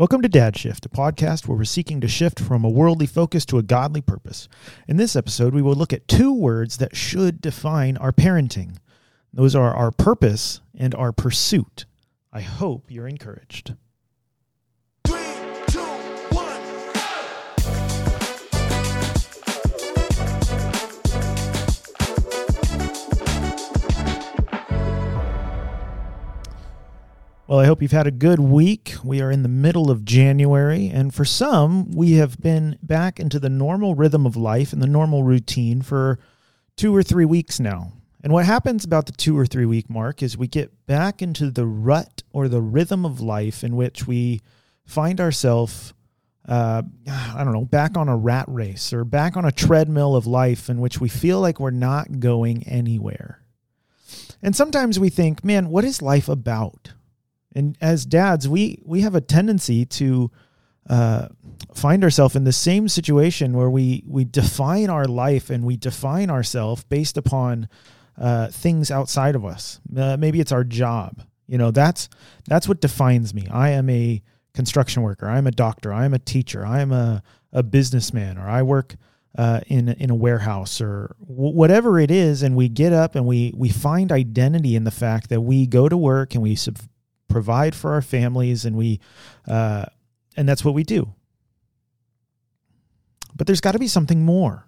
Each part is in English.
Welcome to Dad Shift, a podcast where we're seeking to shift from a worldly focus to a godly purpose. In this episode, we will look at two words that should define our parenting. Those are our purpose and our pursuit. I hope you're encouraged. Well, I hope you've had a good week. We are in the middle of January, and for some, we have been back into the normal rhythm of life and the normal routine for two or three weeks now. And what happens about the two or three week mark is we get back into the rut or the rhythm of life in which we find ourselves, uh, I don't know, back on a rat race or back on a treadmill of life in which we feel like we're not going anywhere. And sometimes we think, man, what is life about? And as dads, we we have a tendency to uh, find ourselves in the same situation where we we define our life and we define ourselves based upon uh, things outside of us. Uh, maybe it's our job. You know, that's that's what defines me. I am a construction worker. I'm a doctor. I'm a teacher. I'm a a businessman, or I work uh, in in a warehouse, or w- whatever it is. And we get up and we we find identity in the fact that we go to work and we sub- provide for our families, and we, uh, and that's what we do. But there's got to be something more.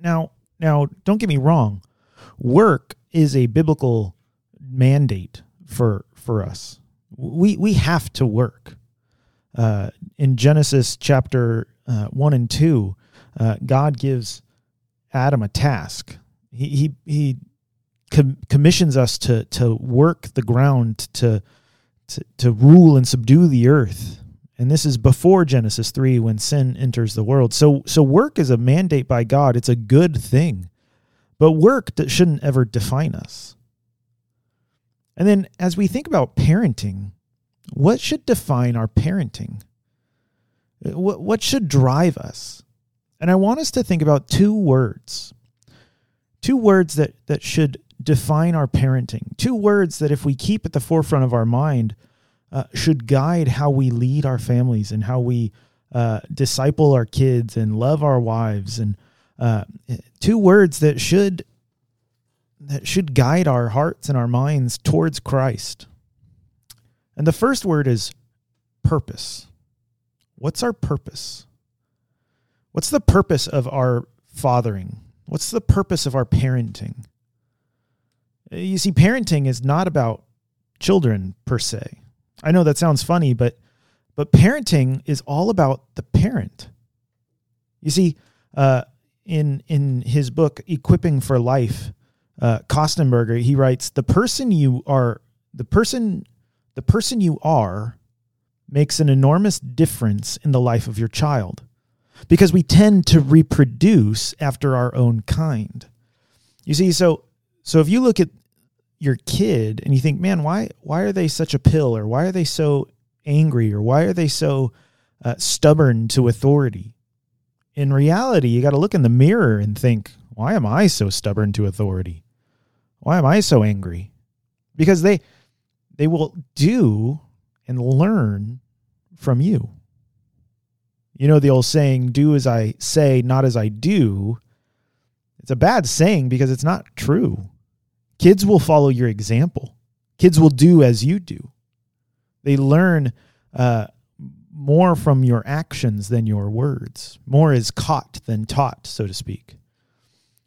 Now, now, don't get me wrong. Work is a biblical mandate for for us. We we have to work. Uh, in Genesis chapter uh, one and two, uh, God gives Adam a task. He he he com- commissions us to to work the ground to, to to rule and subdue the earth. And this is before Genesis 3 when sin enters the world. So so work is a mandate by God. It's a good thing. But work that shouldn't ever define us. And then as we think about parenting what should define our parenting? Uh, what what should drive us? And I want us to think about two words. Two words that that should define our parenting. Two words that, if we keep at the forefront of our mind, uh, should guide how we lead our families and how we uh, disciple our kids and love our wives. And uh, two words that should that should guide our hearts and our minds towards Christ. And the first word is purpose. What's our purpose? What's the purpose of our fathering? What's the purpose of our parenting? You see, parenting is not about children per se. I know that sounds funny, but but parenting is all about the parent. You see, uh, in in his book Equipping for Life, uh, Kostenberger he writes the person you are the person the person you are makes an enormous difference in the life of your child because we tend to reproduce after our own kind. You see, so so if you look at your kid and you think, man, why why are they such a pill or why are they so angry or why are they so uh, stubborn to authority? In reality, you got to look in the mirror and think, why am I so stubborn to authority? Why am I so angry? Because they they will do and learn from you. You know the old saying, do as I say, not as I do. It's a bad saying because it's not true. Kids will follow your example. Kids will do as you do. They learn uh, more from your actions than your words. More is caught than taught, so to speak.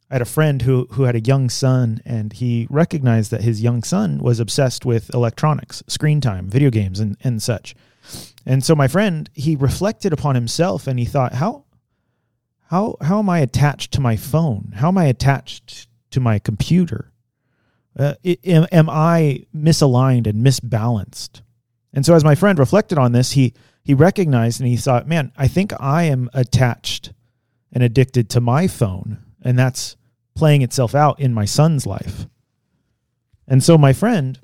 I had a friend who who had a young son, and he recognized that his young son was obsessed with electronics, screen time, video games, and and such. And so my friend, he reflected upon himself, and he thought, how how how am I attached to my phone? How am I attached to my computer? Uh, am, am I misaligned and misbalanced? And so, as my friend reflected on this, he he recognized and he thought, "Man, I think I am attached and addicted to my phone, and that's playing itself out in my son's life." And so, my friend,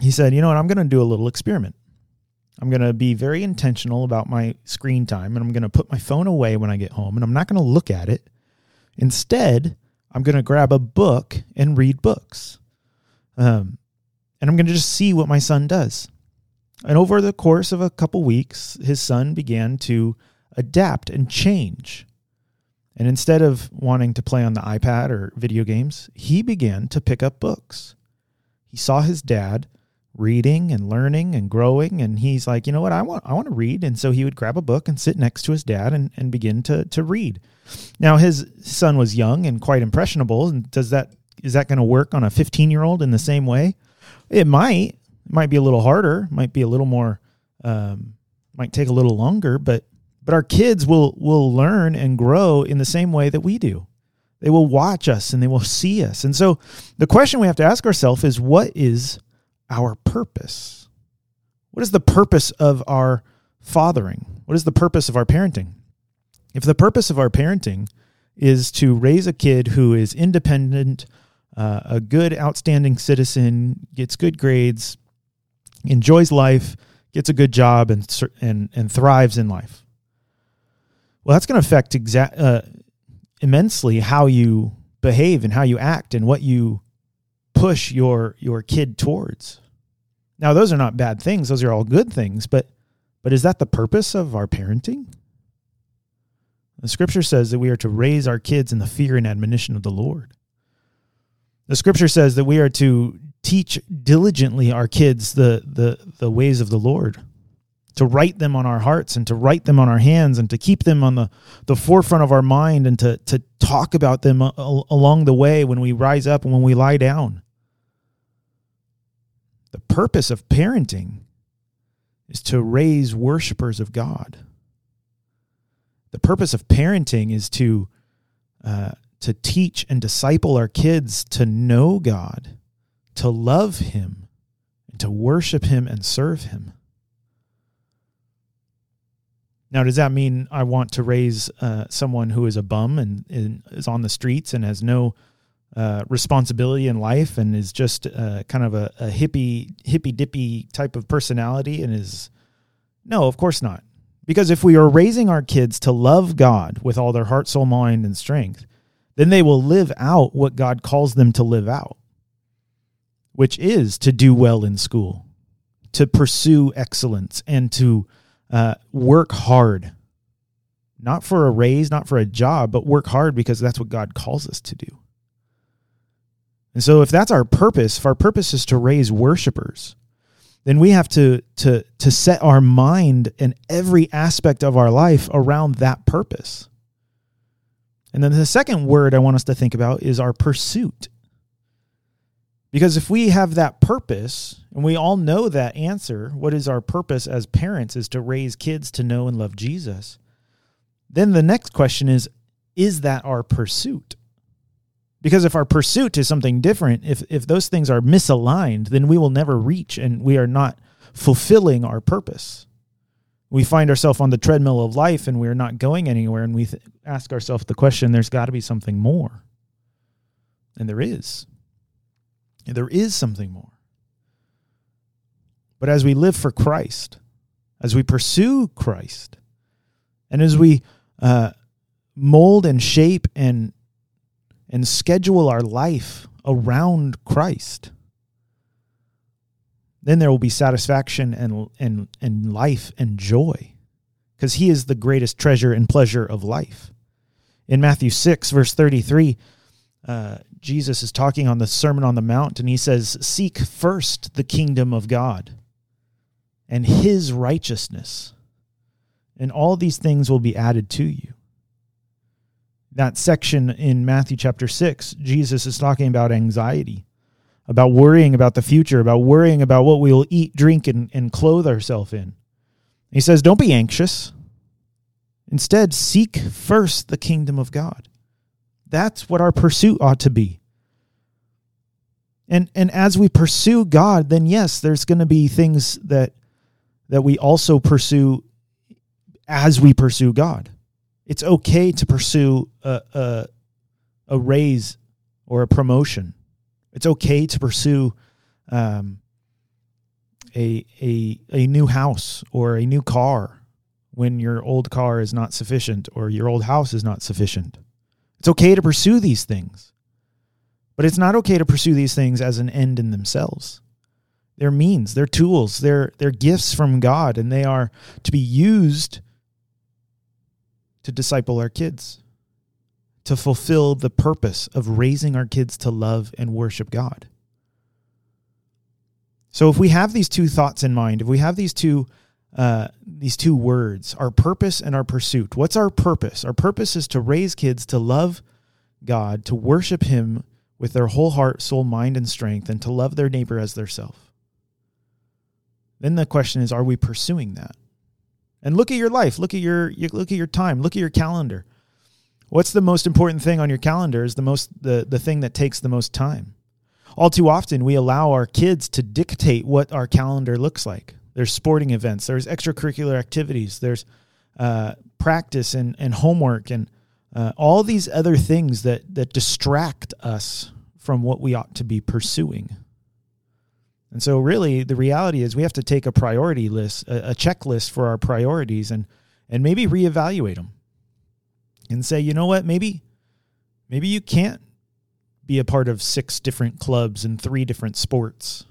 he said, "You know what? I'm going to do a little experiment. I'm going to be very intentional about my screen time, and I'm going to put my phone away when I get home, and I'm not going to look at it. Instead." I'm going to grab a book and read books. Um, and I'm going to just see what my son does. And over the course of a couple weeks, his son began to adapt and change. And instead of wanting to play on the iPad or video games, he began to pick up books. He saw his dad reading and learning and growing and he's like, "You know what? I want I want to read." And so he would grab a book and sit next to his dad and and begin to to read. Now his son was young and quite impressionable and does that is that going to work on a 15-year-old in the same way? It might. It might be a little harder, might be a little more um, might take a little longer, but but our kids will will learn and grow in the same way that we do. They will watch us and they will see us. And so the question we have to ask ourselves is what is our purpose? What is the purpose of our fathering? What is the purpose of our parenting? If the purpose of our parenting is to raise a kid who is independent, uh, a good, outstanding citizen, gets good grades, enjoys life, gets a good job, and and and thrives in life, well, that's going to affect exa- uh, immensely how you behave and how you act and what you push your your kid towards. Now, those are not bad things; those are all good things. But but is that the purpose of our parenting? The Scripture says that we are to raise our kids in the fear and admonition of the Lord. The Scripture says that we are to teach diligently our kids the the the ways of the Lord to write them on our hearts and to write them on our hands and to keep them on the, the forefront of our mind and to, to talk about them uh, a, along the way when we rise up and when we lie down. The purpose of parenting is to raise worshipers of God. The purpose of parenting is to uh, to teach and disciple our kids to know God, to love Him, and to worship Him and serve Him. Now, does that mean I want to raise uh, someone who is a bum and, and, is on the streets and has no uh, responsibility in life and is just uh, kind of a, a hippie hippy dippy type of personality and is no, of course not. Because if we are raising our kids to love God with all their heart, soul, mind, and strength, then they will live out what God calls them to live out, which is to do well in school, to pursue excellence, and to uh, work hard, not for a raise, not for a job, but work hard because that's what God calls us to do. And so, if that's our purpose, if our purpose is to raise worshipers, then we have to to to set our mind and every aspect of our life around that purpose. And then the second word I want us to think about is our pursuit. Because if we have that purpose, and we all know that answer, what is our purpose as parents is to raise kids to know and love Jesus, then the next question is is that our pursuit? Because if our pursuit is something different, if, if those things are misaligned, then we will never reach and we are not fulfilling our purpose. We find ourselves on the treadmill of life and we're not going anywhere, and we th- ask ourselves the question there's got to be something more. And there is. There is something more. But as we live for Christ, as we pursue Christ, and as we uh, mold and shape and and schedule our life around Christ, then there will be satisfaction and and and life and joy, because He is the greatest treasure and pleasure of life. In Matthew six verse thirty three. Uh, Jesus is talking on the Sermon on the Mount, and he says, Seek first the kingdom of God and his righteousness, and all these things will be added to you. That section in Matthew chapter 6, Jesus is talking about anxiety, about worrying about the future, about worrying about what we will eat, drink, and, and clothe ourselves in. He says, Don't be anxious. Instead, seek first the kingdom of God that's what our pursuit ought to be. And and as we pursue God, then yes, there's going to be things that that we also pursue as we pursue God. It's okay to pursue a, a, a raise or a promotion. It's okay to pursue um, a, a, a new house or a new car when your old car is not sufficient or your old house is not sufficient. It's okay to pursue these things, but it's not okay to pursue these things as an end in themselves. They're means, they're tools, they're, they're gifts from God, and they are to be used to disciple our kids, to fulfill the purpose of raising our kids to love and worship God. So if we have these two thoughts in mind, if we have these two uh, these two words, our purpose and our pursuit. What's our purpose? Our purpose is to raise kids to love God, to worship Him with their whole heart, soul, mind, and strength, and to love their neighbor as their self. Then the question is, are we pursuing that? And look at your life. Look at your look at your time. Look at your calendar. What's the most important thing on your calendar? Is the most the the thing that takes the most time. All too often, we allow our kids to dictate what our calendar looks like. There's sporting events. There's extracurricular activities. There's uh, practice and, and homework and uh, all these other things that that distract us from what we ought to be pursuing. And so, really, the reality is we have to take a priority list, a, a checklist for our priorities, and and maybe reevaluate them, and say, you know what, maybe maybe you can't be a part of six different clubs and three different sports.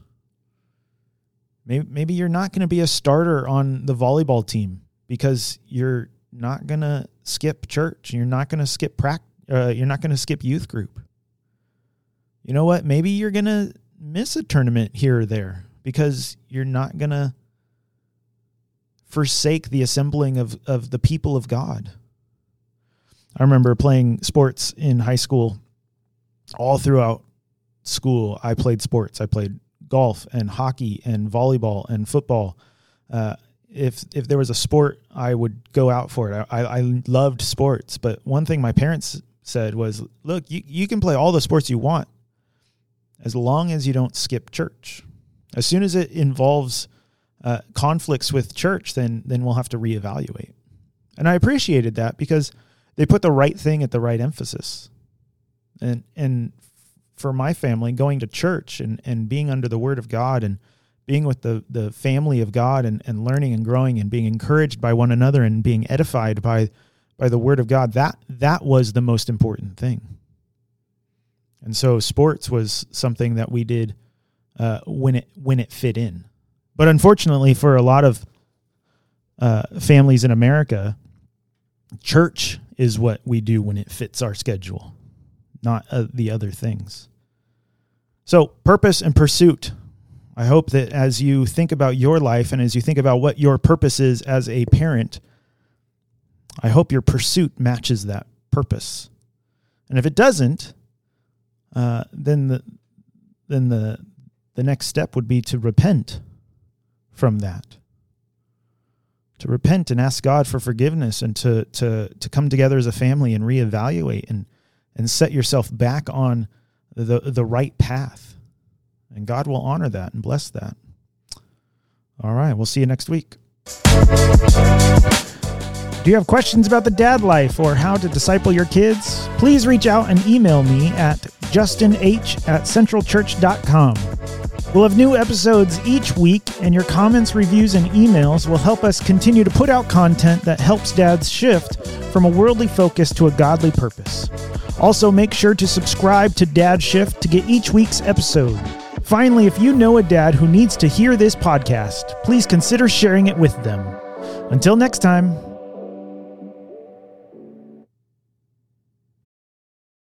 Maybe maybe you're not going to be a starter on the volleyball team because you're not going to skip church. You're not going to skip practice. Uh, you're not going to skip youth group. You know what? Maybe you're going to miss a tournament here or there because you're not going to forsake the assembling of, of the people of God. I remember playing sports in high school. All throughout school, I played sports. I played golf and hockey and volleyball and football. Uh, if if there was a sport, I would go out for it. I, I loved sports, but one thing my parents said was, "Look, you, you can play all the sports you want, as long as you don't skip church. As soon as it involves uh, conflicts with church, then then we'll have to reevaluate." And I appreciated that because they put the right thing at the right emphasis. And and for my family, going to church and, and being under the word of God and being with the, the family of God and, and learning and growing and being encouraged by one another and being edified by by the word of God, that that was the most important thing. And so sports was something that we did uh, when it when it fit in. But unfortunately, for a lot of uh, families in America, church is what we do when it fits our schedule not uh, the other things. So, purpose and pursuit. I hope that as you think about your life and as you think about what your purpose is as a parent, I hope your pursuit matches that purpose. And if it doesn't, uh, then the then the the next step would be to repent from that. To repent and ask God for forgiveness and to to to come together as a family and reevaluate and and set yourself back on the, the right path. And God will honor that and bless that. All right, we'll see you next week. Do you have questions about the dad life or how to disciple your kids? Please reach out and email me at justinh at centralchurch.com. We'll have new episodes each week, and your comments, reviews, and emails will help us continue to put out content that helps dads shift from a worldly focus to a godly purpose. Also, make sure to subscribe to Dad Shift to get each week's episode. Finally, if you know a dad who needs to hear this podcast, please consider sharing it with them. Until next time.